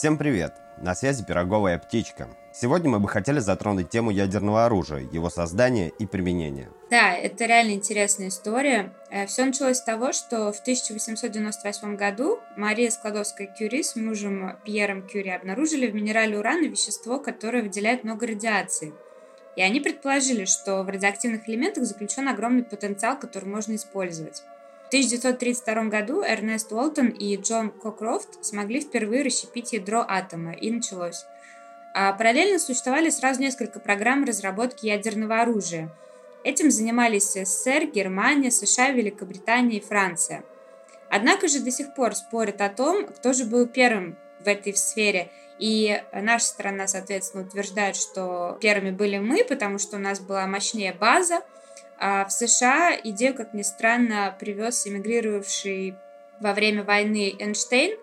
Всем привет! На связи Пироговая птичка. Сегодня мы бы хотели затронуть тему ядерного оружия, его создания и применения. Да, это реально интересная история. Э, Все началось с того, что в 1898 году Мария Складовская-Кюри с мужем Пьером Кюри обнаружили в минерале урана вещество, которое выделяет много радиации. И они предположили, что в радиоактивных элементах заключен огромный потенциал, который можно использовать. В 1932 году Эрнест Уолтон и Джон Кокрофт смогли впервые расщепить ядро атома, и началось. А параллельно существовали сразу несколько программ разработки ядерного оружия. Этим занимались СССР, Германия, США, Великобритания и Франция. Однако же до сих пор спорят о том, кто же был первым в этой сфере. И наша страна, соответственно, утверждает, что первыми были мы, потому что у нас была мощнее база, а в США идею, как ни странно, привез эмигрировавший во время войны Эйнштейн,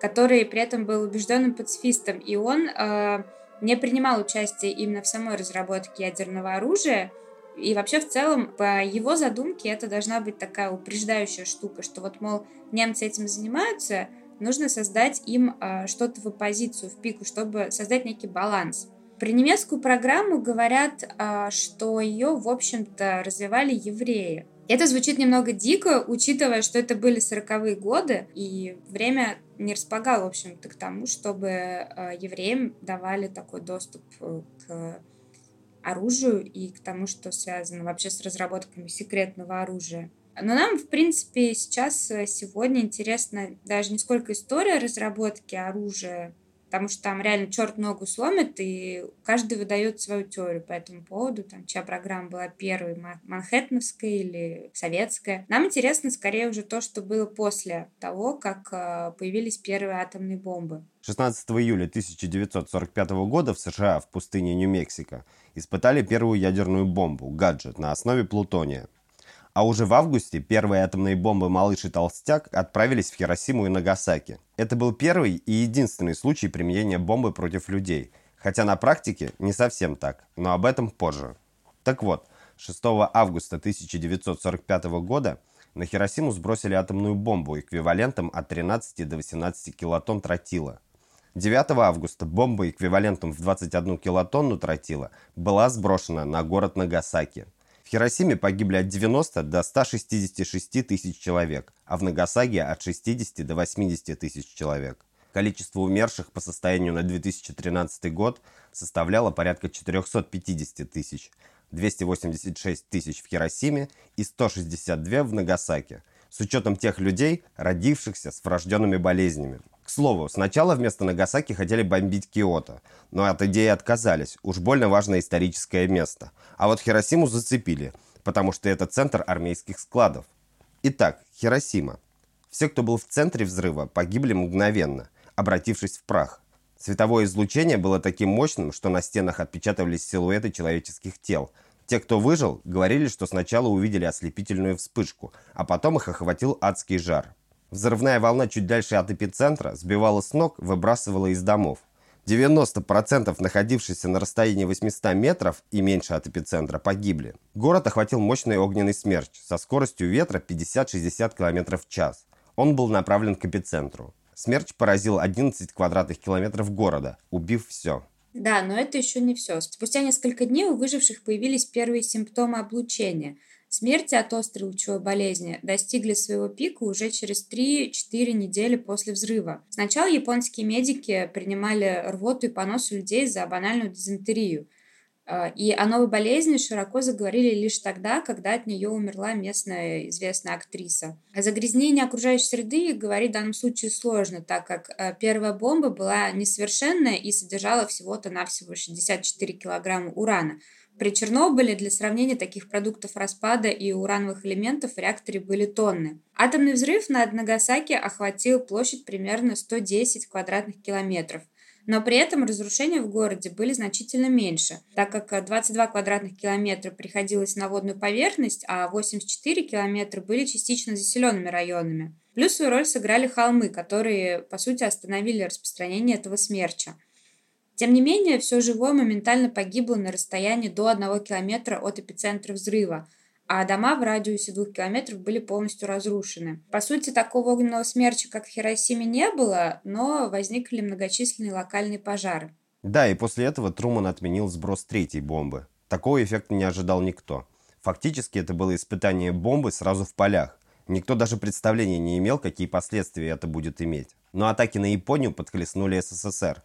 который при этом был убежденным пацифистом, и он э, не принимал участие именно в самой разработке ядерного оружия. И вообще в целом по его задумке это должна быть такая упреждающая штука, что вот, мол, немцы этим занимаются, нужно создать им э, что-то в оппозицию, в пику, чтобы создать некий баланс. Про немецкую программу говорят, а, что ее, в общем-то, развивали евреи. Это звучит немного дико, учитывая, что это были 40-е годы, и время не располагало, в общем-то, к тому, чтобы а, евреям давали такой доступ э, к оружию и к тому, что связано вообще с разработками секретного оружия. Но нам, в принципе, сейчас, э, сегодня интересно даже не сколько история разработки оружия, потому что там реально черт ногу сломит, и каждый выдает свою теорию по этому поводу, там, чья программа была первой, манхэттеновская или советская. Нам интересно скорее уже то, что было после того, как э, появились первые атомные бомбы. 16 июля 1945 года в США в пустыне Нью-Мексико испытали первую ядерную бомбу, гаджет, на основе плутония. А уже в августе первые атомные бомбы «Малыш» и «Толстяк» отправились в Хиросиму и Нагасаки. Это был первый и единственный случай применения бомбы против людей, хотя на практике не совсем так, но об этом позже. Так вот, 6 августа 1945 года на Хиросиму сбросили атомную бомбу эквивалентом от 13 до 18 килотонн тротила. 9 августа бомба эквивалентом в 21 килотонну тротила была сброшена на город Нагасаки. Хиросиме погибли от 90 до 166 тысяч человек, а в Нагасаге от 60 до 80 тысяч человек. Количество умерших по состоянию на 2013 год составляло порядка 450 тысяч, 286 тысяч в Хиросиме и 162 в Нагасаке, с учетом тех людей, родившихся с врожденными болезнями. К слову, сначала вместо Нагасаки хотели бомбить Киото, но от идеи отказались, уж больно важное историческое место. А вот Хиросиму зацепили, потому что это центр армейских складов. Итак, Хиросима. Все, кто был в центре взрыва, погибли мгновенно, обратившись в прах. Световое излучение было таким мощным, что на стенах отпечатывались силуэты человеческих тел. Те, кто выжил, говорили, что сначала увидели ослепительную вспышку, а потом их охватил адский жар. Взрывная волна чуть дальше от эпицентра сбивала с ног, выбрасывала из домов. 90% находившихся на расстоянии 800 метров и меньше от эпицентра погибли. Город охватил мощный огненный смерч со скоростью ветра 50-60 км в час. Он был направлен к эпицентру. Смерч поразил 11 квадратных километров города, убив все. Да, но это еще не все. Спустя несколько дней у выживших появились первые симптомы облучения – Смерти от острой лучевой болезни достигли своего пика уже через 3-4 недели после взрыва. Сначала японские медики принимали рвоту и понос у людей за банальную дизентерию. А, и о новой болезни широко заговорили лишь тогда, когда от нее умерла местная известная актриса. О загрязнении окружающей среды говорить в данном случае сложно, так как а, первая бомба была несовершенная и содержала всего-то навсего 64 килограмма урана – при Чернобыле для сравнения таких продуктов распада и урановых элементов в реакторе были тонны. Атомный взрыв над Нагасаки охватил площадь примерно 110 квадратных километров. Но при этом разрушения в городе были значительно меньше, так как 22 квадратных километра приходилось на водную поверхность, а 84 километра были частично заселенными районами. Плюс свою роль сыграли холмы, которые, по сути, остановили распространение этого смерча. Тем не менее, все живое моментально погибло на расстоянии до 1 километра от эпицентра взрыва, а дома в радиусе двух километров были полностью разрушены. По сути, такого огненного смерча, как в Хиросиме, не было, но возникли многочисленные локальные пожары. Да, и после этого Труман отменил сброс третьей бомбы. Такого эффекта не ожидал никто. Фактически это было испытание бомбы сразу в полях. Никто даже представления не имел, какие последствия это будет иметь. Но атаки на Японию подхлестнули СССР.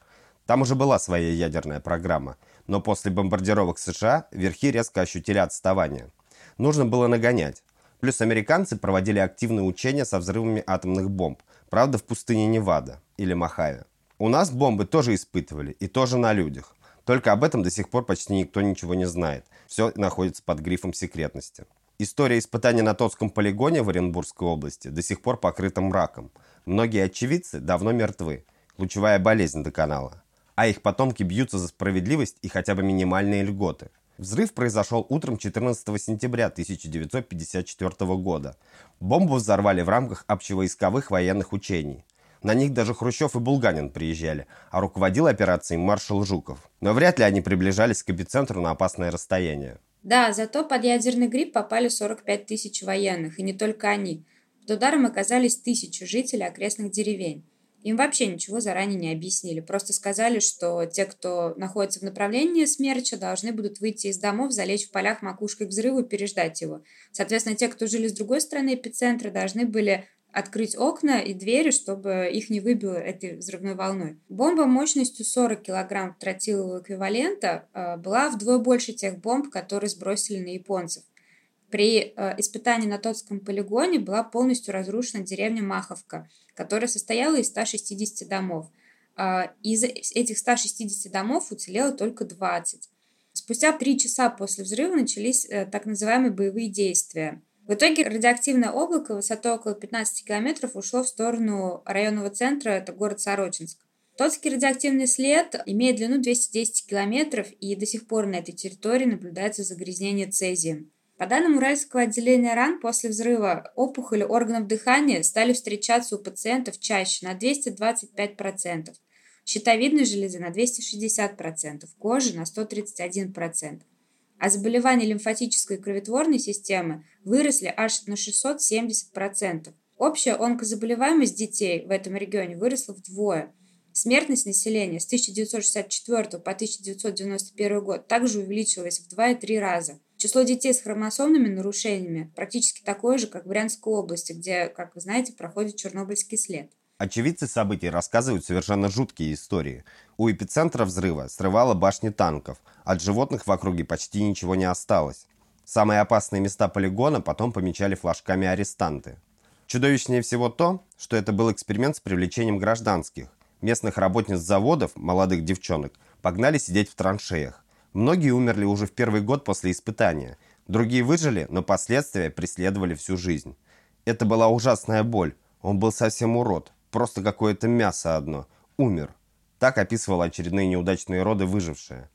Там уже была своя ядерная программа. Но после бомбардировок США верхи резко ощутили отставание. Нужно было нагонять. Плюс американцы проводили активные учения со взрывами атомных бомб. Правда, в пустыне Невада или Мохаве. У нас бомбы тоже испытывали, и тоже на людях. Только об этом до сих пор почти никто ничего не знает. Все находится под грифом секретности. История испытаний на Тотском полигоне в Оренбургской области до сих пор покрыта мраком. Многие очевидцы давно мертвы. Ключевая болезнь до канала. А их потомки бьются за справедливость и хотя бы минимальные льготы. Взрыв произошел утром 14 сентября 1954 года. Бомбу взорвали в рамках общевойсковых военных учений. На них даже Хрущев и Булганин приезжали, а руководил операцией маршал Жуков. Но вряд ли они приближались к эпицентру на опасное расстояние. Да, зато под ядерный гриб попали 45 тысяч военных, и не только они. Под ударом оказались тысячи жителей окрестных деревень. Им вообще ничего заранее не объяснили. Просто сказали, что те, кто находится в направлении смерча, должны будут выйти из домов, залечь в полях макушкой к взрыву и переждать его. Соответственно, те, кто жили с другой стороны эпицентра, должны были открыть окна и двери, чтобы их не выбило этой взрывной волной. Бомба мощностью 40 кг тротилового эквивалента э, была вдвое больше тех бомб, которые сбросили на японцев. При э, испытании на Тотском полигоне была полностью разрушена деревня Маховка, которая состояла из 160 домов. Э, из этих 160 домов уцелело только 20. Спустя три часа после взрыва начались так называемые боевые действия – в итоге радиоактивное облако высотой около 15 километров ушло в сторону районного центра, это город Сорочинск. Тотский радиоактивный след имеет длину 210 километров, и до сих пор на этой территории наблюдается загрязнение цезием. По данным Уральского отделения РАН, после взрыва опухоли органов дыхания стали встречаться у пациентов чаще на 225%, щитовидной железы на 260%, кожи на 131% а заболевания лимфатической и кроветворной системы выросли аж на 670%. Общая онкозаболеваемость детей в этом регионе выросла вдвое. Смертность населения с 1964 по 1991 год также увеличилась в 2,3 раза. Число детей с хромосомными нарушениями практически такое же, как в Брянской области, где, как вы знаете, проходит Чернобыльский след. Очевидцы событий рассказывают совершенно жуткие истории. У эпицентра взрыва срывало башни танков. От животных в округе почти ничего не осталось. Самые опасные места полигона потом помечали флажками арестанты. Чудовищнее всего то, что это был эксперимент с привлечением гражданских. Местных работниц заводов, молодых девчонок, погнали сидеть в траншеях. Многие умерли уже в первый год после испытания. Другие выжили, но последствия преследовали всю жизнь. Это была ужасная боль. Он был совсем урод, Просто какое-то мясо одно. Умер. Так описывала очередные неудачные роды выжившая.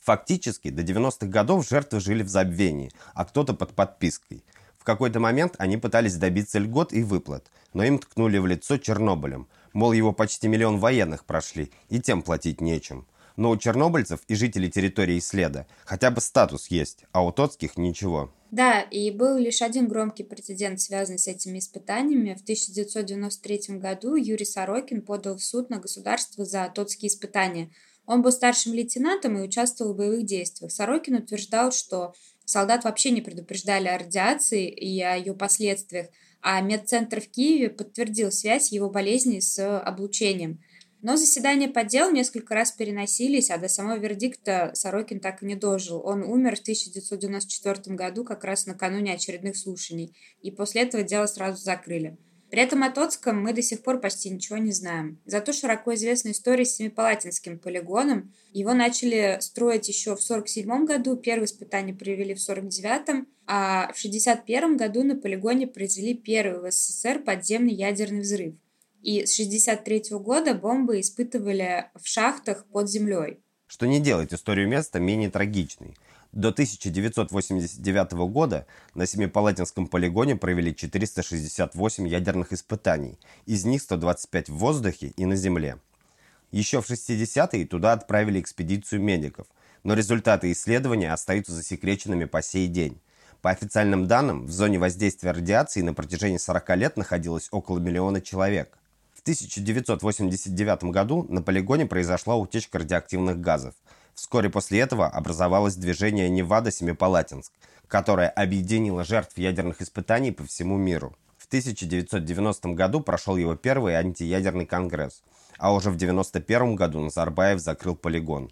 Фактически, до 90-х годов жертвы жили в забвении, а кто-то под подпиской. В какой-то момент они пытались добиться льгот и выплат, но им ткнули в лицо Чернобылем. Мол, его почти миллион военных прошли, и тем платить нечем. Но у чернобыльцев и жителей территории следа хотя бы статус есть, а у тотских ничего. Да, и был лишь один громкий прецедент, связанный с этими испытаниями. В 1993 году Юрий Сорокин подал в суд на государство за тотские испытания. Он был старшим лейтенантом и участвовал в боевых действиях. Сорокин утверждал, что солдат вообще не предупреждали о радиации и о ее последствиях, а медцентр в Киеве подтвердил связь его болезни с облучением – но заседания по делу несколько раз переносились, а до самого вердикта Сорокин так и не дожил. Он умер в 1994 году, как раз накануне очередных слушаний, и после этого дело сразу закрыли. При этом о Тоцком мы до сих пор почти ничего не знаем. Зато широко известна история с Семипалатинским полигоном. Его начали строить еще в 1947 году, первые испытания провели в 1949, а в 1961 году на полигоне произвели первый в СССР подземный ядерный взрыв. И с 1963 года бомбы испытывали в шахтах под землей. Что не делает историю места менее трагичной. До 1989 года на Семипалатинском полигоне провели 468 ядерных испытаний, из них 125 в воздухе и на земле. Еще в 60-е туда отправили экспедицию медиков, но результаты исследования остаются засекреченными по сей день. По официальным данным, в зоне воздействия радиации на протяжении 40 лет находилось около миллиона человек. В 1989 году на полигоне произошла утечка радиоактивных газов. Вскоре после этого образовалось движение Невада-Семипалатинск, которое объединило жертв ядерных испытаний по всему миру. В 1990 году прошел его первый антиядерный конгресс, а уже в 1991 году Назарбаев закрыл полигон.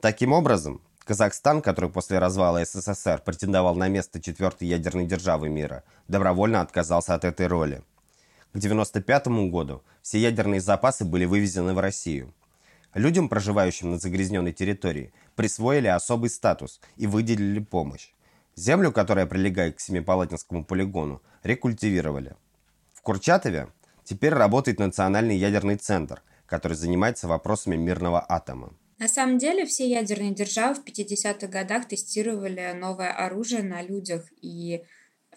Таким образом, Казахстан, который после развала СССР претендовал на место четвертой ядерной державы мира, добровольно отказался от этой роли. К 1995 году все ядерные запасы были вывезены в Россию. Людям, проживающим на загрязненной территории, присвоили особый статус и выделили помощь. Землю, которая прилегает к Семипалатинскому полигону, рекультивировали. В Курчатове теперь работает Национальный ядерный центр, который занимается вопросами мирного атома. На самом деле все ядерные державы в 50-х годах тестировали новое оружие на людях, и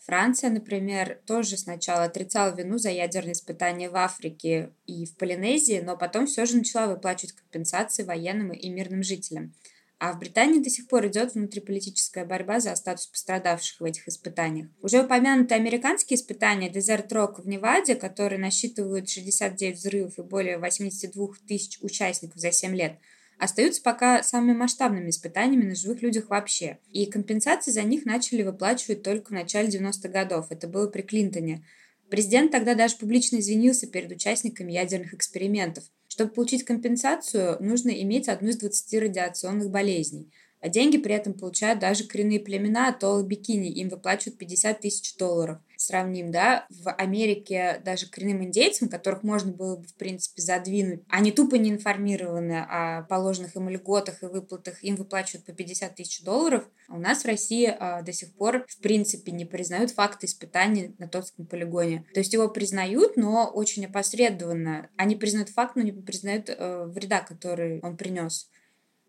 Франция, например, тоже сначала отрицала вину за ядерные испытания в Африке и в Полинезии, но потом все же начала выплачивать компенсации военным и мирным жителям. А в Британии до сих пор идет внутриполитическая борьба за статус пострадавших в этих испытаниях. Уже упомянутые американские испытания Desert Rock в Неваде, которые насчитывают 69 взрывов и более 82 тысяч участников за 7 лет, остаются пока самыми масштабными испытаниями на живых людях вообще. И компенсации за них начали выплачивать только в начале 90-х годов. Это было при Клинтоне. Президент тогда даже публично извинился перед участниками ядерных экспериментов. Чтобы получить компенсацию, нужно иметь одну из 20 радиационных болезней. А деньги при этом получают даже коренные племена атолла Бикини. Им выплачивают 50 тысяч долларов. Сравним, да, в Америке даже коренным индейцам, которых можно было бы, в принципе, задвинуть, они тупо не информированы о положенных им льготах и выплатах, им выплачивают по 50 тысяч долларов. А у нас в России а, до сих пор, в принципе, не признают факты испытаний на Тотском полигоне. То есть его признают, но очень опосредованно. Они признают факт, но не признают э, вреда, который он принес.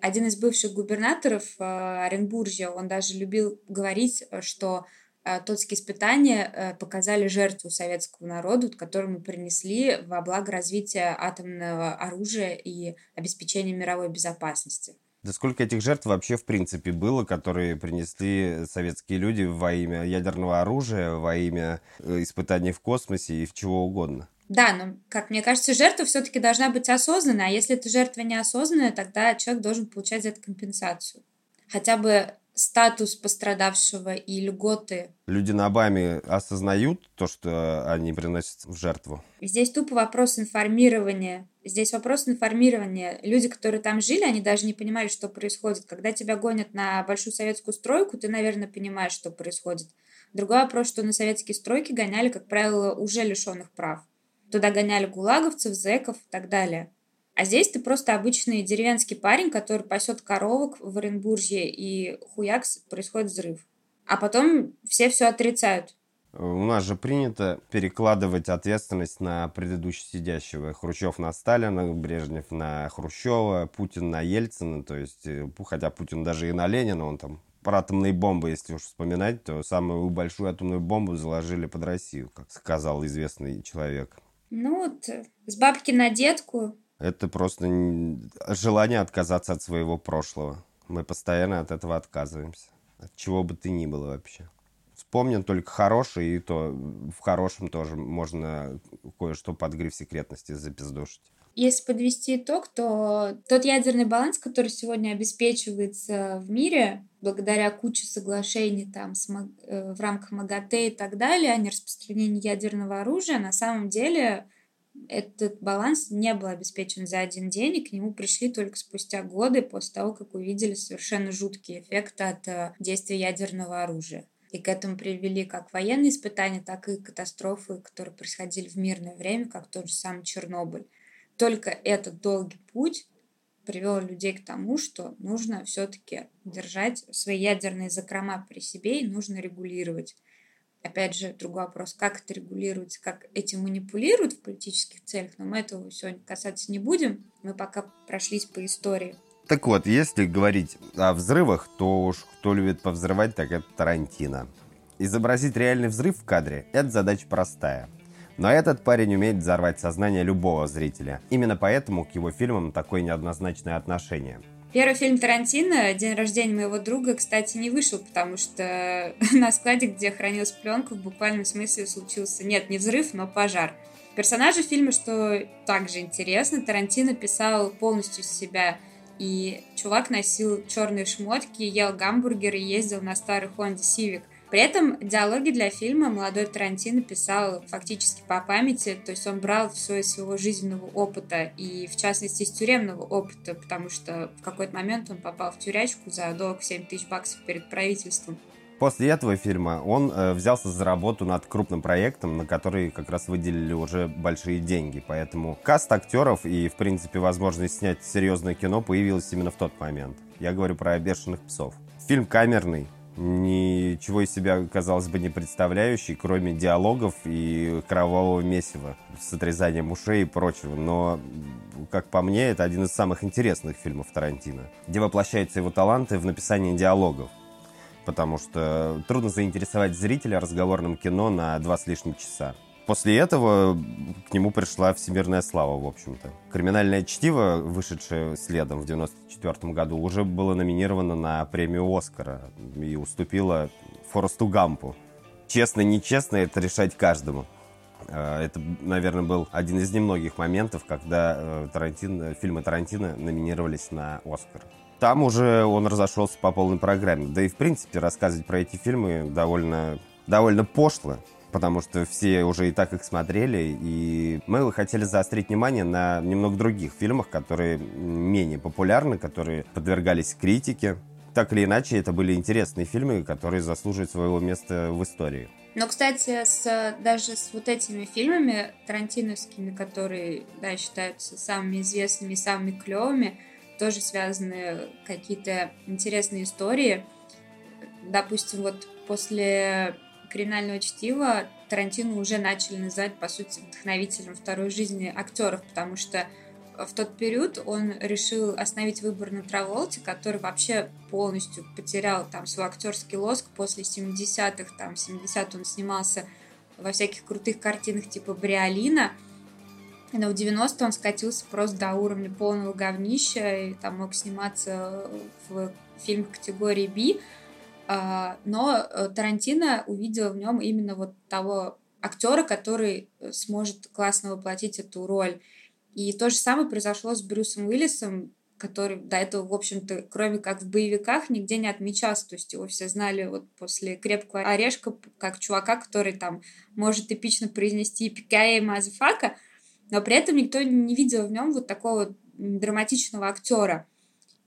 Один из бывших губернаторов э, Оренбуржья, он даже любил говорить, э, что э, Тотские испытания показали жертву советскому народу, которую мы принесли во благо развития атомного оружия и обеспечения мировой безопасности. Да сколько этих жертв вообще в принципе было, которые принесли советские люди во имя ядерного оружия, во имя испытаний в космосе и в чего угодно? Да, но, как мне кажется, жертва все-таки должна быть осознанной, а если эта жертва неосознанная, тогда человек должен получать за это компенсацию. Хотя бы статус пострадавшего и льготы. Люди на Обаме осознают то, что они приносят в жертву? Здесь тупо вопрос информирования. Здесь вопрос информирования. Люди, которые там жили, они даже не понимали, что происходит. Когда тебя гонят на большую советскую стройку, ты, наверное, понимаешь, что происходит. Другой вопрос, что на советские стройки гоняли, как правило, уже лишенных прав. Туда гоняли гулаговцев, зэков и так далее. А здесь ты просто обычный деревенский парень, который пасет коровок в Оренбурге, и хуякс, происходит взрыв. А потом все все отрицают. У нас же принято перекладывать ответственность на предыдущего сидящего. Хрущев на Сталина, Брежнев на Хрущева, Путин на Ельцина. То есть, э, хотя Путин даже и на Ленина, он там про атомные бомбы, если уж вспоминать, то самую большую атомную бомбу заложили под Россию, как сказал известный человек. Ну вот, с бабки на детку. Это просто желание отказаться от своего прошлого. Мы постоянно от этого отказываемся. От чего бы ты ни было вообще. Вспомним только хорошее, и то в хорошем тоже можно кое-что под гриф секретности запиздушить. Если подвести итог, то тот ядерный баланс, который сегодня обеспечивается в мире, благодаря куче соглашений там, с, э, в рамках МАГАТЭ и так далее, о нераспространении ядерного оружия, на самом деле этот баланс не был обеспечен за один день, и к нему пришли только спустя годы после того, как увидели совершенно жуткие эффекты от э, действия ядерного оружия. И к этому привели как военные испытания, так и катастрофы, которые происходили в мирное время, как тот же самый Чернобыль только этот долгий путь привел людей к тому, что нужно все-таки держать свои ядерные закрома при себе и нужно регулировать. Опять же, другой вопрос, как это регулируется, как этим манипулируют в политических целях, но мы этого сегодня касаться не будем. Мы пока прошлись по истории. Так вот, если говорить о взрывах, то уж кто любит повзрывать, так это Тарантино. Изобразить реальный взрыв в кадре – это задача простая – но этот парень умеет взорвать сознание любого зрителя. Именно поэтому к его фильмам такое неоднозначное отношение. Первый фильм Тарантино «День рождения моего друга», кстати, не вышел, потому что на складе, где хранилась пленка, в буквальном смысле случился, нет, не взрыв, но пожар. Персонажи фильма, что также интересно, Тарантино писал полностью себя, и чувак носил черные шмотки, ел гамбургер и ездил на старый Honda Civic. При этом диалоги для фильма молодой Тарантино писал фактически по памяти, то есть он брал все из своего жизненного опыта и, в частности, из тюремного опыта, потому что в какой-то момент он попал в тюрячку за долг 7 тысяч баксов перед правительством. После этого фильма он э, взялся за работу над крупным проектом, на который как раз выделили уже большие деньги. Поэтому каст актеров и, в принципе, возможность снять серьезное кино появилась именно в тот момент. Я говорю про «Бешеных псов». Фильм камерный, ничего из себя, казалось бы, не представляющий, кроме диалогов и кровавого месива с отрезанием ушей и прочего. Но, как по мне, это один из самых интересных фильмов Тарантино, где воплощаются его таланты в написании диалогов. Потому что трудно заинтересовать зрителя разговорным кино на два с лишним часа. После этого к нему пришла всемирная слава, в общем-то. «Криминальное чтиво», вышедшее следом в 1994 году, уже было номинировано на премию «Оскара» и уступило Форесту Гампу. Честно, нечестно, это решать каждому. Э, это, наверное, был один из немногих моментов, когда э, Тарантино, фильмы Тарантино номинировались на «Оскар». Там уже он разошелся по полной программе. Да и, в принципе, рассказывать про эти фильмы довольно, довольно пошло потому что все уже и так их смотрели, и мы хотели заострить внимание на немного других фильмах, которые менее популярны, которые подвергались критике. Так или иначе, это были интересные фильмы, которые заслуживают своего места в истории. Но, кстати, с, даже с вот этими фильмами тарантиновскими, которые, да, считаются самыми известными, самыми клевыми, тоже связаны какие-то интересные истории. Допустим, вот после криминального чтива Тарантино уже начали называть, по сути, вдохновителем второй жизни актеров, потому что в тот период он решил остановить выбор на Траволте, который вообще полностью потерял там свой актерский лоск. После 70-х, там 70 он снимался во всяких крутых картинах типа Бриолина, но в 90 он скатился просто до уровня полного говнища и там мог сниматься в фильмах категории B, но э, Тарантино увидел в нем именно вот того актера, который э, сможет классно воплотить эту роль. И то же самое произошло с Брюсом Уиллисом, который до этого, в общем-то, кроме как в боевиках, нигде не отмечался. То есть его все знали вот после «Крепкого орешка» как чувака, который там может эпично произнести «Yippee-ki-yay, motherfucker», но при этом никто не видел в нем вот такого драматичного актера.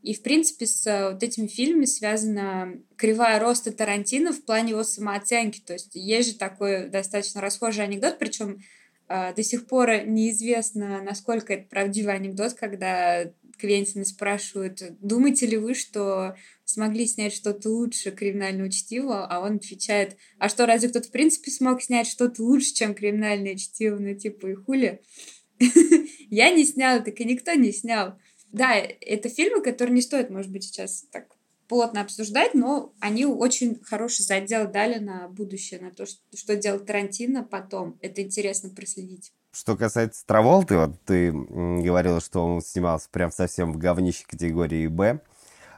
И, в принципе, с э, вот этими фильмами связана кривая роста Тарантино в плане его самооценки. То есть есть же такой достаточно расхожий анекдот, причем э, до сих пор неизвестно, насколько это правдивый анекдот, когда Квентина спрашивают, думаете ли вы, что смогли снять что-то лучше криминального чтива, а он отвечает, а что, разве кто-то в принципе смог снять что-то лучше, чем криминальное чтиво, ну типа и хули? Я не снял, так и никто не снял. Да, это фильмы, которые не стоит, может быть, сейчас так плотно обсуждать, но они очень хороший задел дали на будущее, на то, что, что делал Тарантино потом. Это интересно проследить. Что касается Траволты, вот ты говорила, что он снимался прям совсем в говнище категории «Б».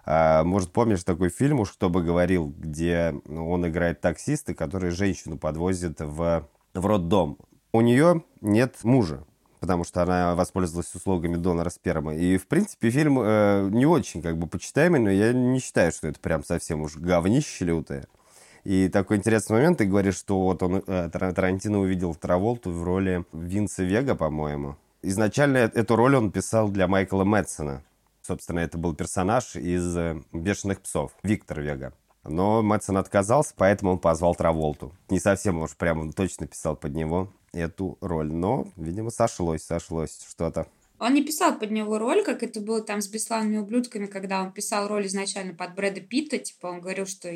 А, может, помнишь такой фильм, уж кто бы говорил, где он играет таксиста, который женщину подвозит в, в роддом. У нее нет мужа, потому что она воспользовалась услугами донора спермы. И, в принципе, фильм э, не очень как бы почитаемый, но я не считаю, что это прям совсем уж говнище лютое. И такой интересный момент, ты говоришь, что вот он, э, Тарантино увидел Траволту в роли Винса Вега, по-моему. Изначально эту роль он писал для Майкла Мэтсона. Собственно, это был персонаж из э, «Бешеных псов», Виктор Вега. Но Мэтсон отказался, поэтому он позвал Траволту. Не совсем уж прямо точно писал под него эту роль. Но, видимо, сошлось, сошлось что-то. Он не писал под него роль, как это было там с «Бесславными ублюдками», когда он писал роль изначально под Брэда Питта. Типа он говорил, что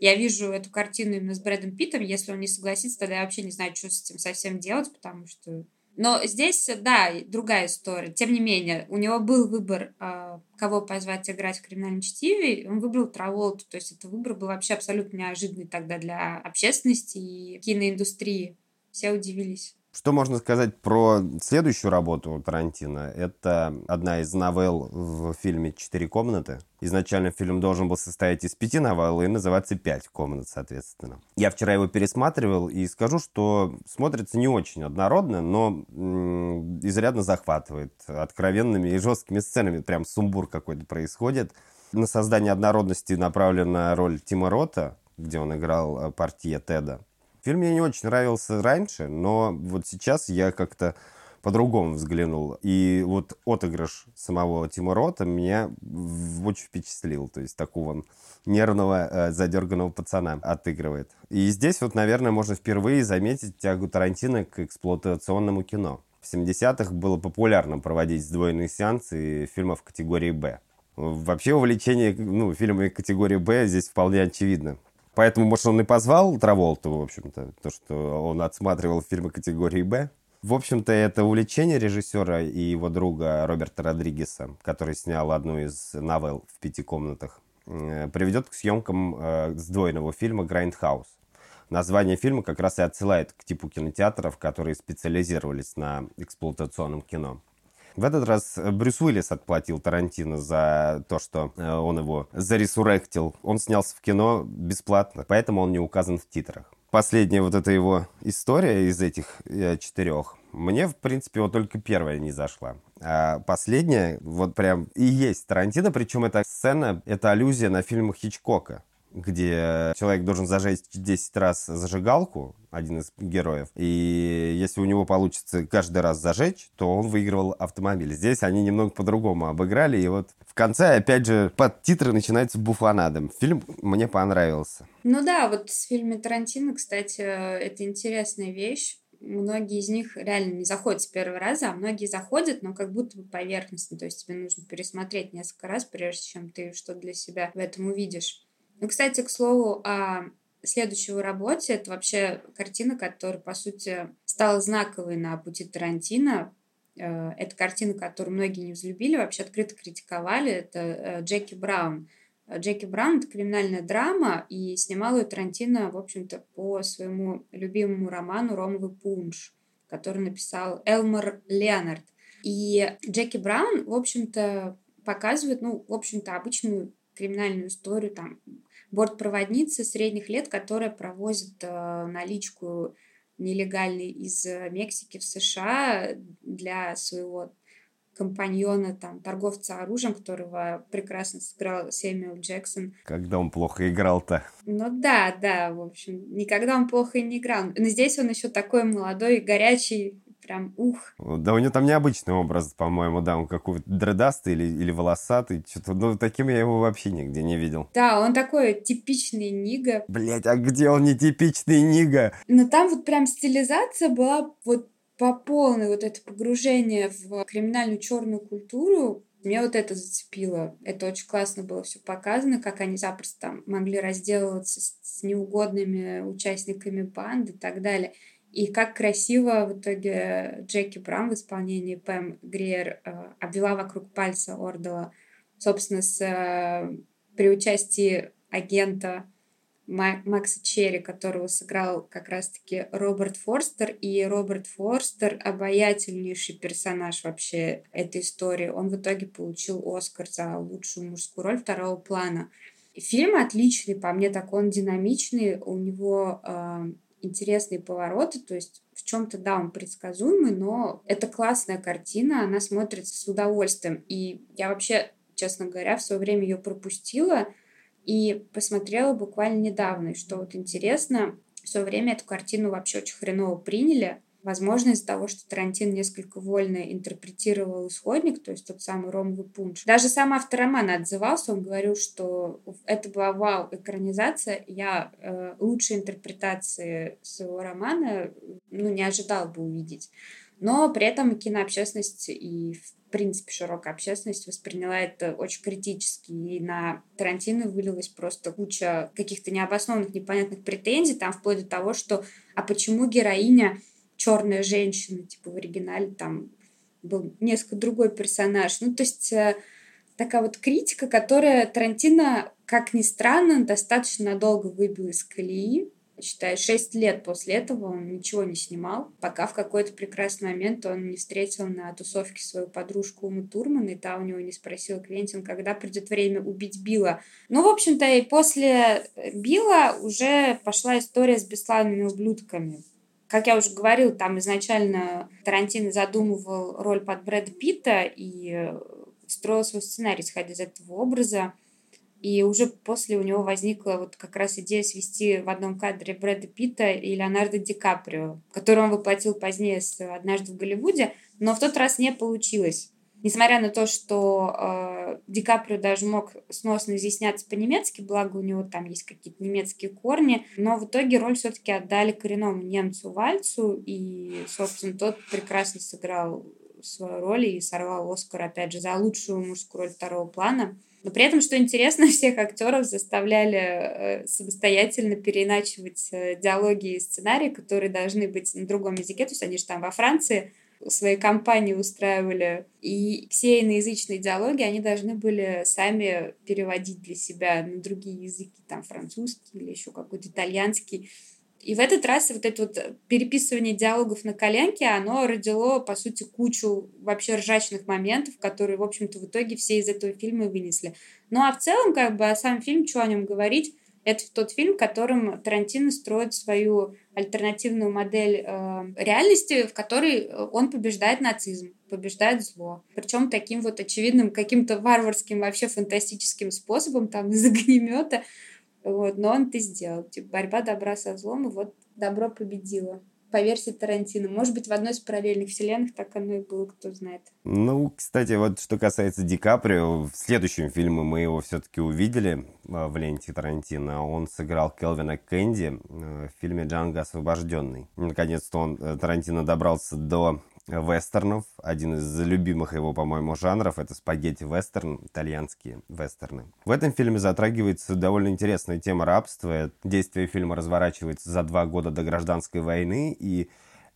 я вижу эту картину именно с Брэдом Питтом. Если он не согласится, тогда я вообще не знаю, что с этим совсем делать, потому что... Но здесь, да, другая история. Тем не менее, у него был выбор, а, кого позвать играть в «Криминальном чтиве». Он выбрал Траволту. То есть это выбор был вообще абсолютно неожиданный тогда для общественности и киноиндустрии. Все удивились. Что можно сказать про следующую работу Тарантино? Это одна из новелл в фильме «Четыре комнаты». Изначально фильм должен был состоять из пяти новелл и называться «Пять комнат», соответственно. Я вчера его пересматривал и скажу, что смотрится не очень однородно, но м- изрядно захватывает откровенными и жесткими сценами. Прям сумбур какой-то происходит. На создание однородности направлена роль Тима Рота, где он играл э, партия Теда. Фильм мне не очень нравился раньше, но вот сейчас я как-то по-другому взглянул. И вот отыгрыш самого Тима Рота меня очень впечатлил. То есть такого нервного, э, задерганного пацана отыгрывает. И здесь вот, наверное, можно впервые заметить тягу Тарантино к эксплуатационному кино. В 70-х было популярно проводить сдвоенные сеансы фильмов категории «Б». Вообще увлечение ну, фильмами категории «Б» здесь вполне очевидно. Поэтому, может, он и позвал Траволту, в общем-то, то, что он отсматривал фильмы категории «Б». В общем-то, это увлечение режиссера и его друга Роберта Родригеса, который снял одну из новелл в пяти комнатах, э, приведет к съемкам э, сдвоенного фильма «Grindhouse». Название фильма как раз и отсылает к типу кинотеатров, которые специализировались на эксплуатационном кино. В этот раз Брюс Уиллис отплатил Тарантино за то, что э, он его заресуректил. Он снялся в кино бесплатно, поэтому он не указан в титрах. Последняя вот эта его история из этих э, четырех, мне, в принципе, вот только первая не зашла. А последняя, вот прям и есть Тарантино, причем эта сцена, это аллюзия на фильм Хичкока где человек должен зажечь 10 раз зажигалку, один из героев, и если у него получится каждый раз зажечь, то он выигрывал автомобиль. Здесь они немного по-другому обыграли, и вот в конце, опять же, под титры начинается буфанадом. Фильм мне понравился. Ну да, вот в фильме Тарантино, кстати, это интересная вещь. Многие из них реально не заходят с первого раза, а многие заходят, но как будто бы поверхностно. То есть тебе нужно пересмотреть несколько раз, прежде чем ты что-то для себя в этом увидишь. Ну, кстати, к слову, о следующей работе, это вообще картина, которая, по сути, стала знаковой на пути Тарантино. Э, это картина, которую многие не взлюбили, вообще открыто критиковали. Это э, Джеки Браун. Джеки Браун — это криминальная драма, и снимал ее Тарантино, в общем-то, по своему любимому роману «Ромовый пунш», который написал Элмор Леонард. И Джеки Браун, в общем-то, показывает, ну, в общем-то, обычную криминальную историю там бортпроводницы средних лет, которая провозит э, наличку нелегальной из Мексики в США для своего компаньона, там, торговца оружием, которого прекрасно сыграл Сэмюэл Джексон. Когда он плохо играл-то? Ну да, да, в общем, никогда он плохо и не играл. Но здесь он еще такой молодой, горячий, прям ух. Да у него там необычный образ, по-моему, да, он какой-то дредастый или, или волосатый, что-то, ну, таким я его вообще нигде не видел. Да, он такой типичный Нига. Блять, а где он не типичный Нига? Но там вот прям стилизация была вот по полной, вот это погружение в криминальную черную культуру, меня вот это зацепило. Это очень классно было все показано, как они запросто там могли разделываться с, с неугодными участниками банды и так далее. И как красиво в итоге Джеки Брам в исполнении Пэм Гриер э, обвела вокруг пальца Ордела, собственно, с, э, при участии агента Макса Черри, которого сыграл как раз-таки Роберт Форстер. И Роберт Форстер — обаятельнейший персонаж вообще этой истории. Он в итоге получил Оскар за лучшую мужскую роль второго плана. Фильм отличный, по мне так он динамичный, у него э, интересные повороты, то есть в чем-то, да, он предсказуемый, но это классная картина, она смотрится с удовольствием. И я вообще, честно говоря, в свое время ее пропустила и посмотрела буквально недавно. И что вот интересно, в свое время эту картину вообще очень хреново приняли, Возможно, из-за того, что Тарантин несколько вольно интерпретировал исходник, то есть тот самый ромовый пунш. Даже сам автор романа отзывался, он говорил, что это была вау-экранизация, я э, лучшей интерпретации своего романа ну, не ожидал бы увидеть. Но при этом кинообщественность и, в принципе, широкая общественность восприняла это очень критически. И на Тарантино вылилась просто куча каких-то необоснованных, непонятных претензий, там вплоть до того, что а почему героиня черная женщина, типа в оригинале там был несколько другой персонаж. Ну, то есть э, такая вот критика, которая Тарантино, как ни странно, достаточно надолго выбил из колеи. считай, шесть лет после этого он ничего не снимал, пока в какой-то прекрасный момент он не встретил на тусовке свою подружку Уму Турман, и та у него не спросила Квентин, когда придет время убить Билла. Ну, в общем-то, и после Билла уже пошла история с бесславными ублюдками. Как я уже говорил, там изначально Тарантино задумывал роль под Брэда Питта и строил свой сценарий, исходя из этого образа. И уже после у него возникла вот как раз идея свести в одном кадре Брэда Питта и Леонардо Ди Каприо, который он воплотил позднее с «Однажды в Голливуде», но в тот раз не получилось. Несмотря на то, что э, Ди Каприо даже мог сносно изъясняться по-немецки, благо у него там есть какие-то немецкие корни, но в итоге роль все-таки отдали коренному немцу Вальцу, и, собственно, тот прекрасно сыграл свою роль и сорвал Оскар, опять же, за лучшую мужскую роль второго плана. Но при этом, что интересно, всех актеров заставляли э, самостоятельно переиначивать э, диалоги и сценарии, которые должны быть на другом языке. То есть они же там во Франции свои компании устраивали. И все иноязычные диалоги они должны были сами переводить для себя на другие языки, там французский или еще какой-то итальянский. И в этот раз вот это вот переписывание диалогов на коленке, оно родило, по сути, кучу вообще ржачных моментов, которые, в общем-то, в итоге все из этого фильма вынесли. Ну а в целом, как бы, а сам фильм, что о нем говорить, это тот фильм, которым Тарантино строит свою альтернативную модель э, реальности, в которой он побеждает нацизм, побеждает зло. Причем таким вот очевидным, каким-то варварским, вообще фантастическим способом, там, из огнемета. Вот, но он это сделал. Типа, борьба добра со злом, и вот добро победило. По версии Тарантино. Может быть, в одной из параллельных вселенных так оно и было, кто знает. Ну, кстати, вот что касается Ди Каприо, в следующем фильме мы его все-таки увидели а, в ленте Тарантино. Он сыграл Келвина Кэнди э, в фильме «Джанго освобожденный». Наконец-то он, э, Тарантино, добрался до вестернов. Один из любимых его, по-моему, жанров — это спагетти-вестерн, итальянские вестерны. В этом фильме затрагивается довольно интересная тема рабства. Действие фильма разворачивается за два года до гражданской войны, и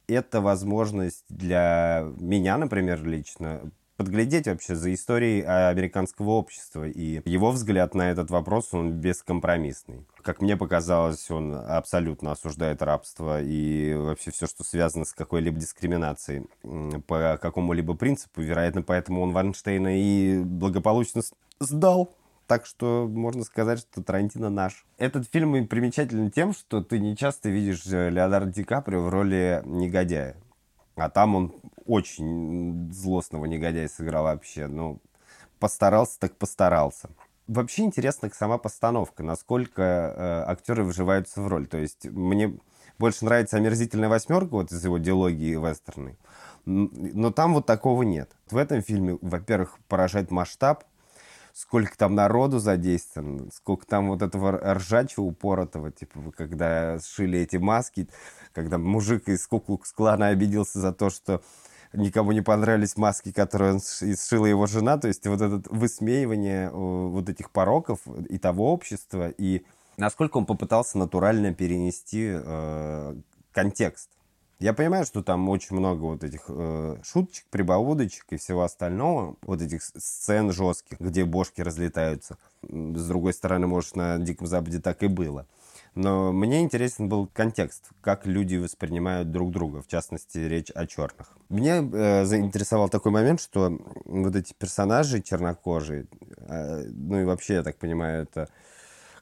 это возможность для меня, например, лично подглядеть вообще за историей американского общества. И его взгляд на этот вопрос, он бескомпромиссный. Как мне показалось, он абсолютно осуждает рабство и вообще все, что связано с какой-либо дискриминацией по какому-либо принципу. Вероятно, поэтому он Вайнштейна и благополучно сдал. Так что можно сказать, что Тарантино наш. Этот фильм примечателен тем, что ты не часто видишь э, Леонардо Ди Каприо в роли негодяя. А там он очень злостного негодяя сыграл вообще. Ну, постарался так постарался. Вообще интересна сама постановка, насколько э, актеры вживаются в роль. То есть мне больше нравится «Омерзительная восьмерка», вот из его диалогии вестерны. Но там вот такого нет. В этом фильме, во-первых, поражает масштаб, сколько там народу задействовано, сколько там вот этого ржачего упоротого, типа, когда сшили эти маски, когда мужик из Куклукс-клана обиделся за то, что никому не понравились маски, которые он сшила его жена. То есть вот это высмеивание вот этих пороков и того общества, и насколько он попытался натурально перенести э, контекст. Я понимаю, что там очень много вот этих э, шуточек, прибаудочек и всего остального, вот этих сцен жестких, где бошки разлетаются. С другой стороны, может, на Диком Западе так и было. Но мне интересен был контекст, как люди воспринимают друг друга, в частности, речь о черных. Меня э, заинтересовал такой момент, что вот эти персонажи чернокожие, э, ну и вообще, я так понимаю, это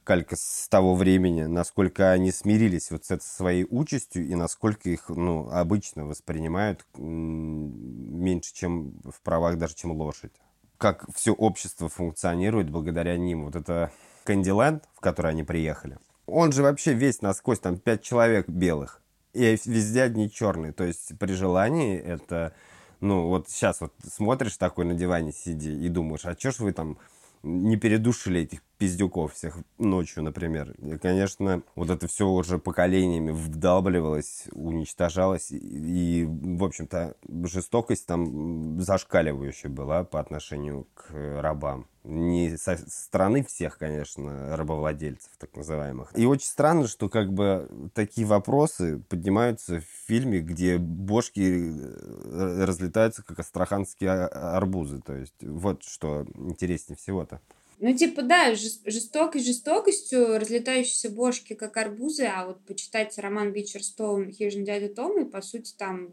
калька с того времени, насколько они смирились вот с этой своей участью и насколько их ну, обычно воспринимают меньше, чем в правах даже, чем лошадь. Как все общество функционирует благодаря ним. Вот это Кэндиленд, в который они приехали, он же вообще весь насквозь, там, пять человек белых. И везде одни черные. То есть при желании это... Ну, вот сейчас вот смотришь такой на диване сиди и думаешь, а чё ж вы там не передушили этих пиздюков всех ночью, например. И, конечно, вот это все уже поколениями вдалбливалось, уничтожалось. И, в общем-то, жестокость там зашкаливающая была по отношению к рабам. Не со стороны всех, конечно, рабовладельцев, так называемых. И очень странно, что как бы такие вопросы поднимаются в фильме, где бошки э, разлетаются, как астраханские арбузы. То есть вот что интереснее всего-то. Ну, типа, да, жестокость жестокостью, разлетающиеся бошки, как арбузы, а вот почитать роман Бичерстоун «Хижин дядя Том», и, по сути, там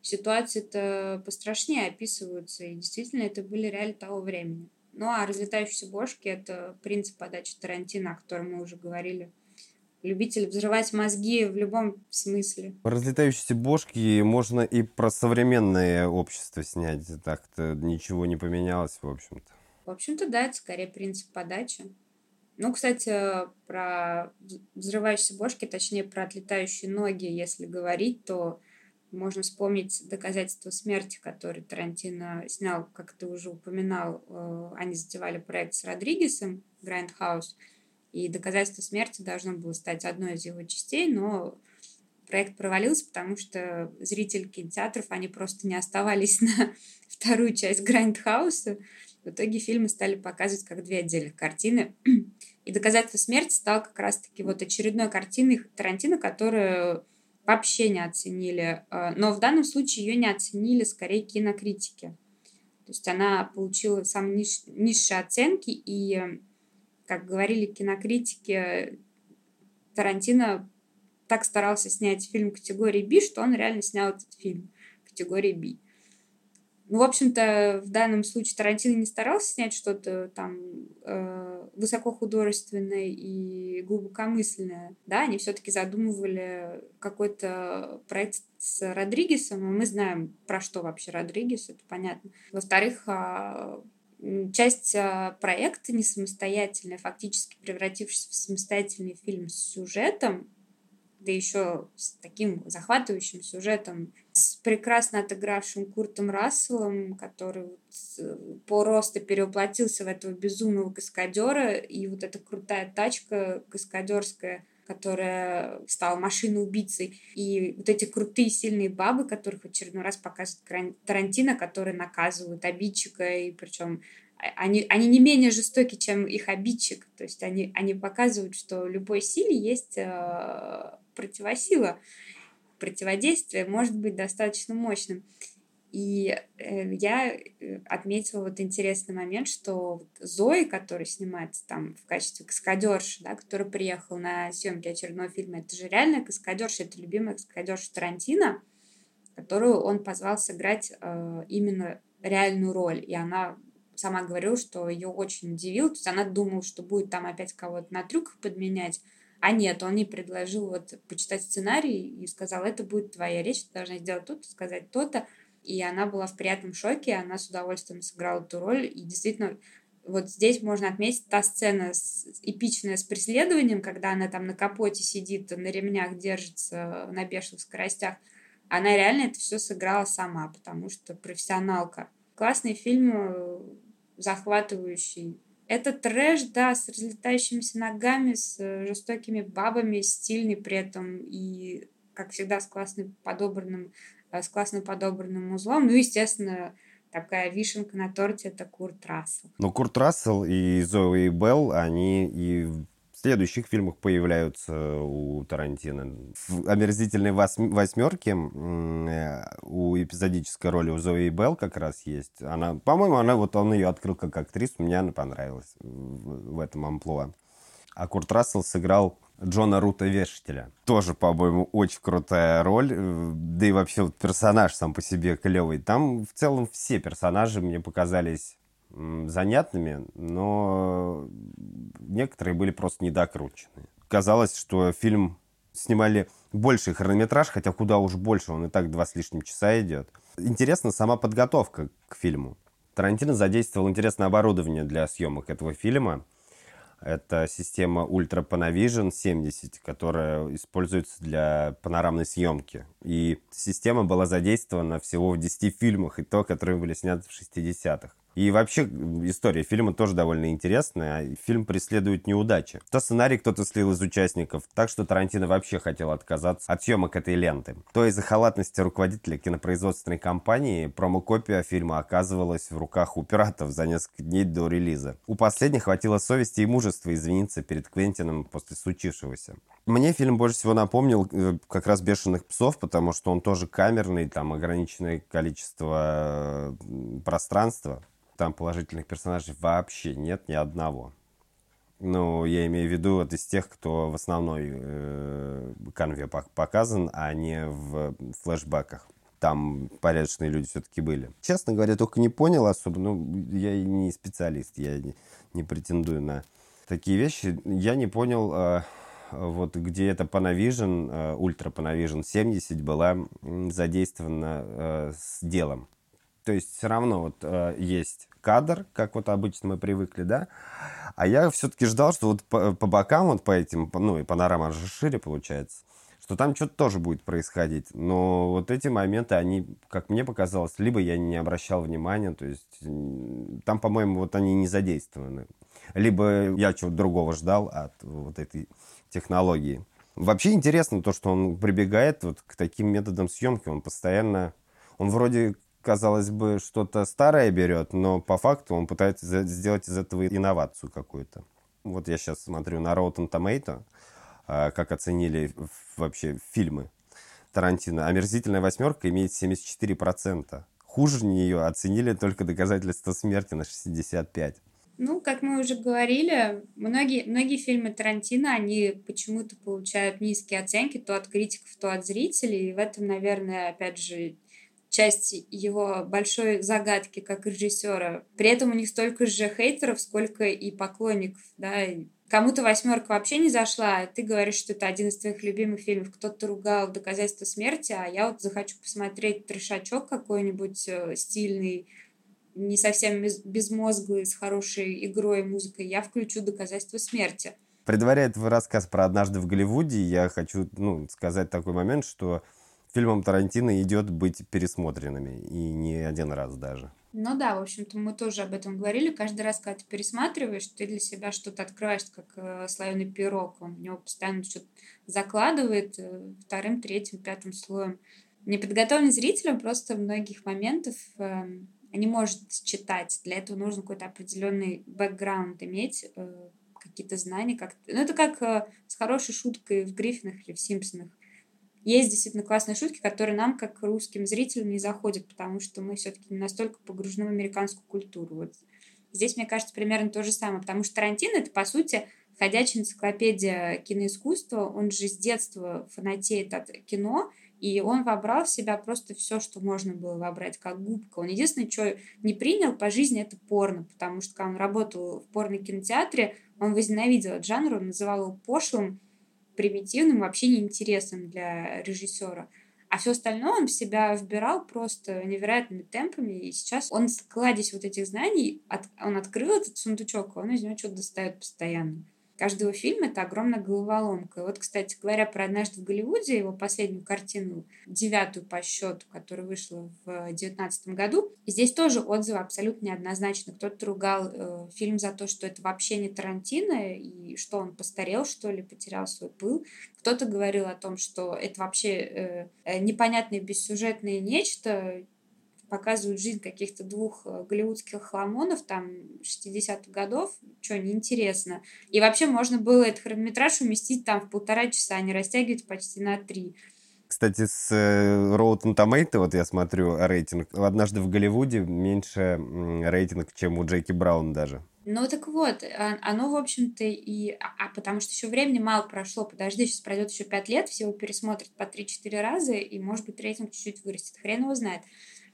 ситуации-то пострашнее описываются, и действительно это были реалии того времени. Ну, а разлетающиеся бошки — это принцип подачи Тарантино, о котором мы уже говорили. Любитель взрывать мозги в любом смысле. Разлетающиеся бошки можно и про современное общество снять. Так-то ничего не поменялось, в общем-то. В общем-то, да, это скорее принцип подачи. Ну, кстати, про взрывающиеся бошки, точнее, про отлетающие ноги, если говорить, то можно вспомнить доказательства смерти, которые Тарантино снял, как ты уже упоминал. Э, они затевали проект с Родригесом, Grindhouse, и доказательство смерти должно было стать одной из его частей, но проект провалился, потому что зрители кинотеатров, они просто не оставались на вторую часть Grindhouse а, в итоге фильмы стали показывать как две отдельных картины. И «Доказательство смерти» стал как раз-таки вот очередной картиной Тарантино, которую вообще не оценили. А, но в данном случае ее не оценили скорее кинокритики. То есть она получила самые ниш, низшие оценки, и, как говорили кинокритики, Тарантино так старался снять фильм категории B, что он реально снял этот фильм категории B. Ну, в общем-то, в данном случае Тарантино не старался снять что-то там э, высокохудожественное и глубокомысленное. Да, они все-таки задумывали какой-то проект с Родригесом, и мы знаем, про что вообще Родригес, это понятно. Во-вторых, э, часть э, проекта не самостоятельная, фактически превратившись в самостоятельный фильм с сюжетом, да еще с таким захватывающим сюжетом, с прекрасно отыгравшим Куртом Расселом, который э, по росту перевоплотился в этого безумного каскадера, и вот эта крутая тачка каскадерская, которая стала машиной-убийцей, и вот эти крутые сильные бабы, которых в очередной раз показывает Тарантино, которые наказывают обидчика, и причем а, они, они не менее жестоки, чем их обидчик. То есть они, они показывают, что любой силе есть э, противосила, противодействие может быть достаточно мощным. И э, я э, отметила вот интересный момент, что Зои, который снимается там в качестве каскадерши, да, который приехал на съемки очередного фильма, это же реальная каскадерша, это любимая каскадерша Тарантино, которую он позвал сыграть э, именно реальную роль. И она сама говорила, что ее очень удивил. То есть она думала, что будет там опять кого-то на трюках подменять, а нет, он ей предложил вот почитать сценарий и сказал, это будет твоя речь, ты должна сделать то-то, сказать то-то. И она была в приятном шоке, она с удовольствием сыграла эту роль. И действительно, вот здесь можно отметить та сцена с, эпичная с преследованием, когда она там на капоте сидит, на ремнях держится на бешеных скоростях. Она реально это все сыграла сама, потому что профессионалка. Классный фильм, э, захватывающий это трэш, да, с разлетающимися ногами, с э, жестокими бабами, стильный при этом и, как всегда, с классным подобранным, э, с классно подобранным узлом. Ну, естественно, такая вишенка на торте — это Курт Рассел. Ну, Курт Рассел и Зои Белл, они и следующих фильмах появляются у Тарантино. В «Омерзительной восьмерке» э, у эпизодической роли у Зои Белл как раз есть. Она, по-моему, она вот он ее открыл как актрису, мне она понравилась в, этом амплуа. А Курт Рассел сыграл Джона Рута Вешителя. Тоже, по-моему, очень крутая роль. Э, да и вообще вот персонаж сам по себе клевый. Там в целом все персонажи мне показались занятными, но некоторые были просто недокручены. Казалось, что фильм снимали больший хронометраж, хотя куда уж больше, он и так два с лишним часа идет. Интересна сама подготовка к фильму. Тарантино задействовал интересное оборудование для съемок этого фильма. Это система Ultra Panavision 70, которая используется для панорамной съемки. И система была задействована всего в 10 фильмах, и то, которые были сняты в 60-х. И вообще история фильма тоже довольно интересная. Фильм преследует неудачи. То сценарий кто-то слил из участников, так что Тарантино вообще хотел отказаться от съемок этой ленты. То из-за халатности руководителя кинопроизводственной компании промо-копия фильма оказывалась в руках у пиратов за несколько дней до релиза. У последних хватило совести и мужества извиниться перед Квентином после случившегося. Мне фильм больше всего напомнил э, как раз «Бешеных псов», потому что он тоже камерный, там ограниченное количество пространства Там положительных персонажей вообще нет ни одного. Ну, я имею в виду вот из тех, кто в основной э, канве показан, а не в флешбеках. Там порядочные люди все-таки были. Честно говоря, только не понял особо. Ну, я не специалист, я не, не претендую на такие вещи. Я не понял, э, вот где это Panavision, э, Ultra Panavision 70 была задействована э, с делом. То есть все равно вот э, есть кадр, как вот обычно мы привыкли, да. А я все-таки ждал, что вот по, по бокам, вот по этим, ну и панорама же шире получается, что там что-то тоже будет происходить. Но вот эти моменты, они, как мне показалось, либо я не обращал внимания, то есть там, по-моему, вот они не задействованы. Либо я чего-то другого ждал от вот этой технологии. Вообще интересно то, что он прибегает вот к таким методам съемки. Он постоянно, он вроде казалось бы, что-то старое берет, но по факту он пытается сделать из этого инновацию какую-то. Вот я сейчас смотрю на Rotten Tomato, а, как оценили вообще фильмы Тарантино. «Омерзительная восьмерка» имеет 74%. Хуже нее оценили только «Доказательство смерти» на 65%. Ну, как мы уже говорили, многие, многие фильмы Тарантино, они почему-то получают низкие оценки то от критиков, то от зрителей. И в этом, наверное, опять же, часть его большой загадки как режиссера. При этом у них столько же хейтеров, сколько и поклонников, да. Кому-то восьмерка вообще не зашла, а ты говоришь, что это один из твоих любимых фильмов. Кто-то ругал «Доказательство смерти», а я вот захочу посмотреть трешачок какой-нибудь э, стильный, не совсем безмозглый, с хорошей игрой и музыкой. Я включу «Доказательство смерти». Предваряя твой рассказ про «Однажды в Голливуде», я хочу ну, сказать такой момент, что фильмам Тарантино идет быть пересмотренными, и не один раз даже. Ну да, в общем-то, мы тоже об этом говорили. Каждый раз, когда ты пересматриваешь, ты для себя что-то открываешь, как э, слоеный пирог. Он в него постоянно что-то закладывает э, вторым, третьим, пятым слоем. Неподготовленный зритель просто многих моментов э, не может читать. Для этого нужно какой-то определенный бэкграунд иметь, э, какие-то знания. Как... Ну, это как э, с хорошей шуткой в Гриффинах или в Симпсонах есть действительно классные шутки, которые нам, как русским зрителям, не заходят, потому что мы все-таки не настолько погружены в американскую культуру. Вот здесь, мне кажется, примерно то же самое, потому что Тарантино — это, по сути, ходячая энциклопедия киноискусства, он же с детства фанатеет от кино, и он вобрал в себя просто все, что можно было вобрать, как губка. Он единственное, что не принял по жизни, это порно, потому что когда он работал в порно-кинотеатре, он возненавидел этот жанр, он называл его пошлым, примитивным, вообще неинтересным для режиссера. А все остальное он в себя вбирал просто невероятными темпами. И сейчас он, складись вот этих знаний, от, он открыл этот сундучок, он из него что-то достает постоянно каждого фильма это огромная головоломка. И вот, кстати говоря, про «Однажды в Голливуде», его последнюю картину, девятую по счету, которая вышла в девятнадцатом году, здесь тоже отзывы абсолютно неоднозначны. Кто-то ругал э, фильм за то, что это вообще не Тарантино, и что он постарел, что ли, потерял свой пыл. Кто-то говорил о том, что это вообще э, э непонятное бессюжетное нечто, показывают жизнь каких-то двух э, голливудских хламонов там 60-х годов, что неинтересно. И вообще можно было этот хронометраж уместить там в полтора часа, а не растягивать почти на три. Кстати, с э, Rotten Tomato, вот я смотрю рейтинг, однажды в Голливуде меньше рейтинг, чем у Джеки Браун даже. Ну так вот, а, оно, в общем-то, и... А, а потому что еще времени мало прошло. Подожди, сейчас пройдет еще пять лет, все его пересмотрят по 3-4 раза, и, может быть, рейтинг чуть-чуть вырастет. Хрен его знает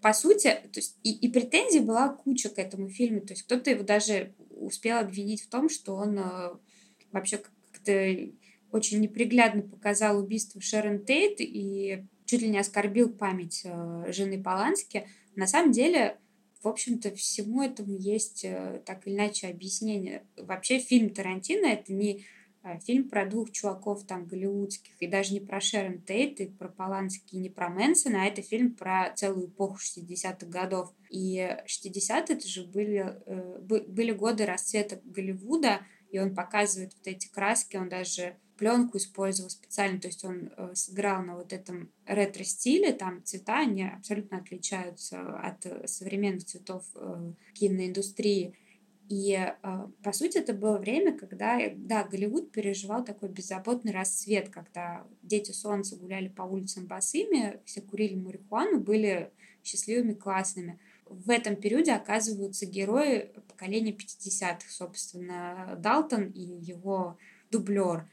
по сути, то есть и, и претензий была куча к этому фильму. То есть кто-то его даже успел обвинить в том, что он э, вообще как-то очень неприглядно показал убийство Шерон Тейт и чуть ли не оскорбил память э, жены Полански. На самом деле, в общем-то, всему этому есть э, так или иначе объяснение. Вообще фильм Тарантино — это не фильм про двух чуваков там голливудских, и даже не про Шерон Тейт, и про Полански, и не про Мэнсона, а это фильм про целую эпоху 60-х годов. И 60-е это же были, э, были годы расцвета Голливуда, и он показывает вот эти краски, он даже пленку использовал специально, то есть он э, сыграл на вот этом ретро-стиле, там цвета, они абсолютно отличаются от современных цветов э, киноиндустрии. И, а, по сути, это было время, когда, да, Голливуд переживал такой беззаботный расцвет, когда дети солнца гуляли по улицам босыми, все курили марихуану, были счастливыми, классными. в этом периоде оказываются герои поколения 50-х, собственно, Далтон и его дублер,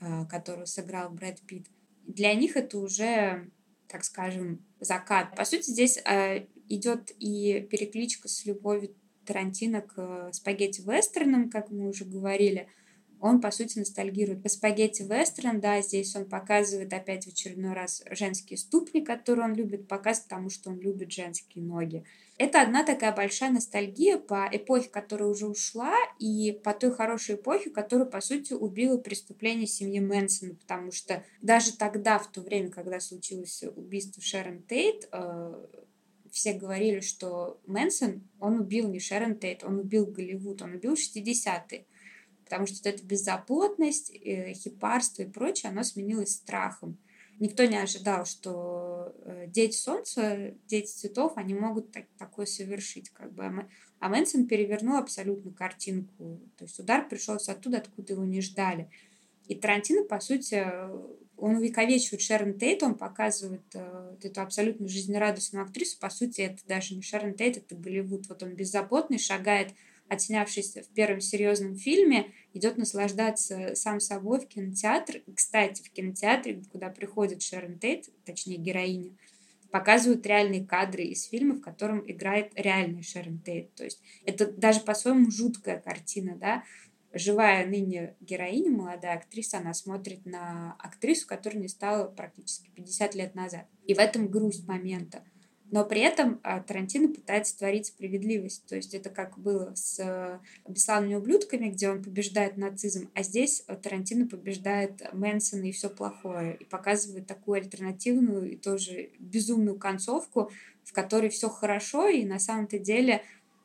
э, которого сыграл Брэд Питт. Для них это уже, так скажем, закат. По сути, здесь э, идет и перекличка с любовью Тарантино к спагетти-вестернам, как мы уже говорили – он, по сути, ностальгирует по спагетти вестерн, да, здесь он показывает опять в очередной раз женские ступни, которые он любит, показывает потому, что он любит женские ноги. Это одна такая большая ностальгия по эпохе, которая уже ушла, и по той хорошей эпохе, которую, по сути, убило преступление семьи Мэнсона, потому что даже тогда, в то время, когда случилось убийство Шерон Тейт, э, все говорили, что Мэнсон, он убил не Шерон Тейт, он убил Голливуд, он убил 60-е потому что вот эта беззаботность, э, хипарство и прочее, оно сменилось страхом. Никто не ожидал, что э, дети солнца, дети цветов, они могут так, такое совершить. Как бы. А Мэнсон перевернул абсолютно картинку. То есть удар пришелся оттуда, откуда его не ждали. И Тарантино, по сути, он увековечивает Шерон Тейт, он показывает э, эту абсолютно жизнерадостную актрису. По сути, это даже не Шерон Тейт, это Голливуд. Вот он беззаботный, шагает отснявшись в первом серьезном фильме, идет наслаждаться сам собой в кинотеатр. Кстати, в кинотеатре, куда приходит Шерон Тейт, точнее героиня, показывают реальные кадры из фильма, в котором играет реальный Шерон Тейт. То есть это даже по-своему жуткая картина, да. Живая ныне героиня, молодая актриса, она смотрит на актрису, которая не стала практически 50 лет назад. И в этом грусть момента. Но при этом а, Тарантино пытается творить справедливость. То есть это как было с э, «Бесславными ублюдками», где он побеждает нацизм, а здесь э, Тарантино побеждает Мэнсона и все плохое. И показывает такую альтернативную и тоже безумную концовку, в которой все хорошо, и на самом-то деле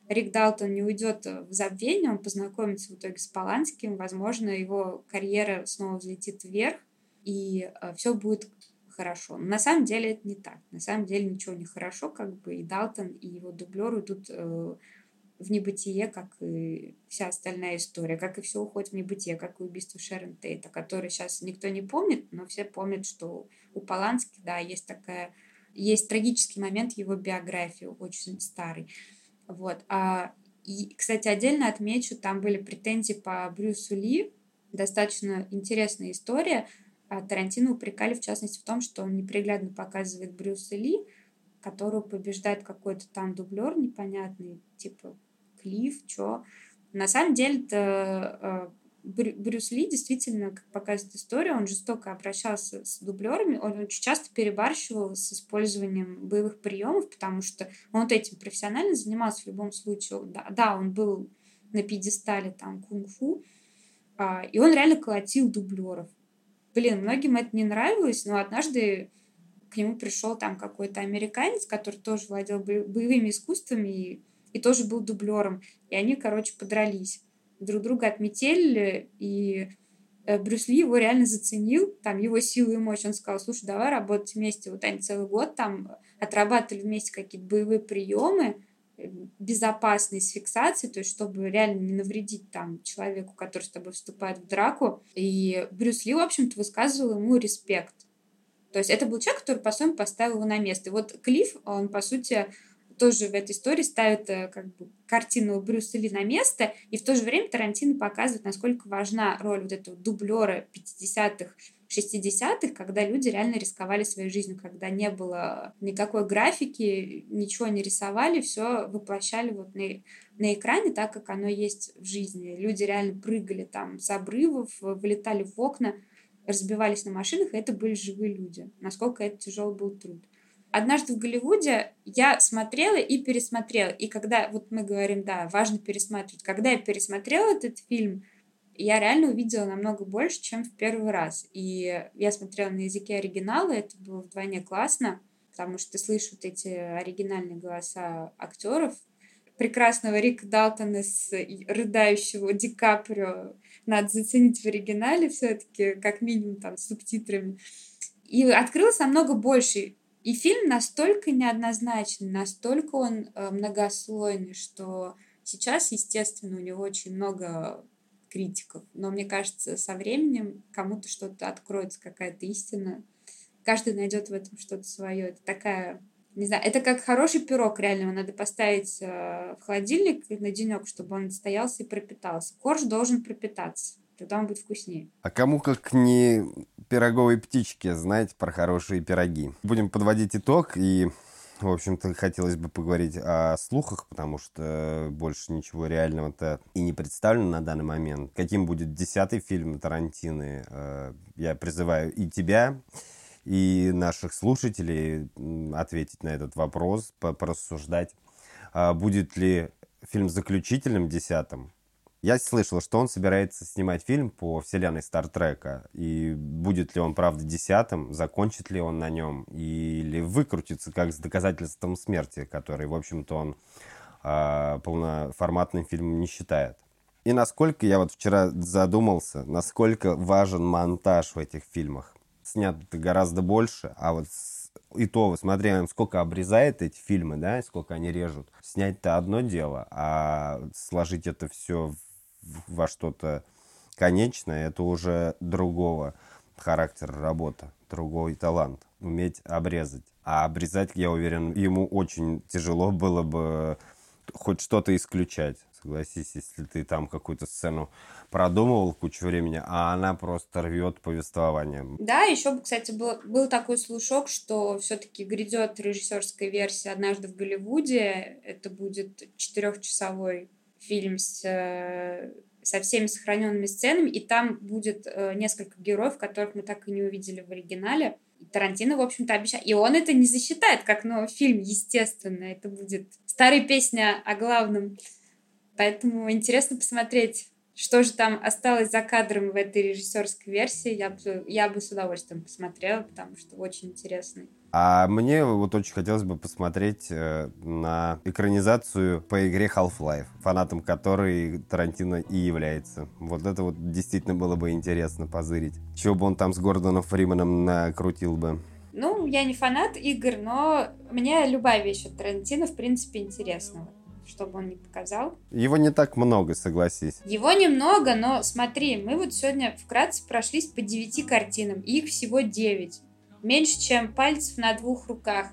Рик Далтон не уйдет в забвение, он познакомится в итоге с Поланским, возможно, его карьера снова взлетит вверх, и э, все будет хорошо. Но на самом деле это не так. На самом деле ничего не хорошо, как бы и Далтон, и его дублер идут э, в небытие, как и вся остальная история, как и все уходит в небытие, как и убийство Шерон Тейта, которое сейчас никто не помнит, но все помнят, что у Полански, да, есть такая, есть трагический момент его биографии, очень старый. Вот. А, и, кстати, отдельно отмечу, там были претензии по Брюсу Ли, достаточно интересная история – а Тарантино упрекали, в частности, в том, что он неприглядно показывает Брюса Ли, которого побеждает какой-то там дублер непонятный, типа Клифф, чё. На самом деле Брюс Ли действительно, как показывает история, он жестоко обращался с дублерами, он очень часто перебарщивал с использованием боевых приемов, потому что он вот этим профессионально занимался в любом случае. Да, да он был на пьедестале там кунг-фу, а, и он реально колотил дублеров. Блин, многим это не нравилось, но однажды к нему пришел там какой-то американец, который тоже владел боевыми искусствами и, и тоже был дублером. И они, короче, подрались. Друг друга отметили, и э, Брюс Ли его реально заценил, там, его силу и мощь. Он сказал, слушай, давай работать вместе. Вот они целый год там отрабатывали вместе какие-то боевые приемы, безопасной с фиксацией, то есть чтобы реально не навредить там человеку, который с тобой вступает в драку. И Брюс Ли, в общем-то, высказывал ему респект. То есть это был человек, который, по-своему, поставил его на место. И вот Клифф, он, по сути, тоже в этой истории ставит э, как бы картину Брюса Ли на место, и в то же время Тарантино показывает, насколько важна роль вот этого дублера 50-х 60-х, когда люди реально рисковали своей жизнью, когда не было никакой графики, ничего не рисовали, все воплощали вот на, на экране так, как оно есть в жизни. Люди реально прыгали там с обрывов, вылетали в окна, разбивались на машинах, и это были живые люди. Насколько это тяжелый был труд. Однажды в Голливуде я смотрела и пересмотрела. И когда, вот мы говорим, да, важно пересматривать. Когда я пересмотрела этот фильм, я реально увидела намного больше, чем в первый раз. И я смотрела на языке оригинала, это было вдвойне классно, потому что ты слышишь вот эти оригинальные голоса актеров. Прекрасного Рика Далтона с рыдающего Ди Каприо надо заценить в оригинале все-таки, как минимум там с субтитрами. И открылось намного больше. И фильм настолько неоднозначный, настолько он э, многослойный, что сейчас, естественно, у него очень много критиков. Но мне кажется, со временем кому-то что-то откроется, какая-то истина. Каждый найдет в этом что-то свое. Это такая не знаю, это как хороший пирог, реально, его надо поставить э, в холодильник на денек, чтобы он стоялся и пропитался. Корж должен пропитаться, тогда он будет вкуснее. А кому как не пироговой птички знать про хорошие пироги. Будем подводить итог и в общем-то, хотелось бы поговорить о слухах, потому что больше ничего реального-то и не представлено на данный момент. Каким будет десятый фильм Тарантины? Э, я призываю и тебя, и наших слушателей ответить на этот вопрос, порассуждать. А будет ли фильм заключительным десятым? Я слышал, что он собирается снимать фильм по вселенной Стартрека. И будет ли он, правда, десятым, закончит ли он на нем, или выкрутится как с доказательством смерти, который, в общем-то, он э, полноформатным фильмом не считает. И насколько я вот вчера задумался, насколько важен монтаж в этих фильмах снято гораздо больше, а вот и то, смотря сколько обрезает эти фильмы, да, сколько они режут, снять-то одно дело, а сложить это все во что-то конечное, это уже другого характера работа, другой талант, уметь обрезать. А обрезать, я уверен, ему очень тяжело было бы хоть что-то исключать. Согласись, если ты там какую-то сцену продумывал кучу времени, а она просто рвет повествованием. Да, еще, кстати, был, был такой слушок, что все-таки грядет режиссерская версия «Однажды в Голливуде». Это будет четырехчасовой фильм с, э, со всеми сохраненными сценами, и там будет э, несколько героев, которых мы так и не увидели в оригинале. Тарантино, в общем-то, обещал. И он это не засчитает как новый фильм, естественно. Это будет старая песня о главном. Поэтому интересно посмотреть, что же там осталось за кадром в этой режиссерской версии. Я бы, я бы с удовольствием посмотрела, потому что очень интересный. А мне вот очень хотелось бы посмотреть э, на экранизацию по игре Half-Life, фанатом которой Тарантино и является. Вот это вот действительно было бы интересно позырить. Чего бы он там с Гордоном Фриманом накрутил бы. Ну, я не фанат игр, но мне любая вещь от Тарантино, в принципе, интересна чтобы он не показал. Его не так много, согласись. Его немного, но смотри, мы вот сегодня вкратце прошлись по девяти картинам, их всего девять. Меньше, чем пальцев на двух руках.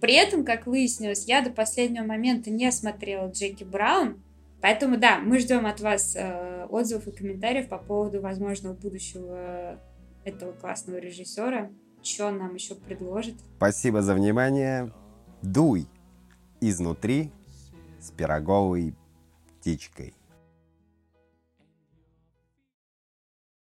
При этом, как выяснилось, я до последнего момента не смотрела Джеки Браун, поэтому да, мы ждем от вас э, отзывов и комментариев по поводу возможного будущего этого классного режиссера. Что он нам еще предложит? Спасибо за внимание. Дуй изнутри с пироговой птичкой.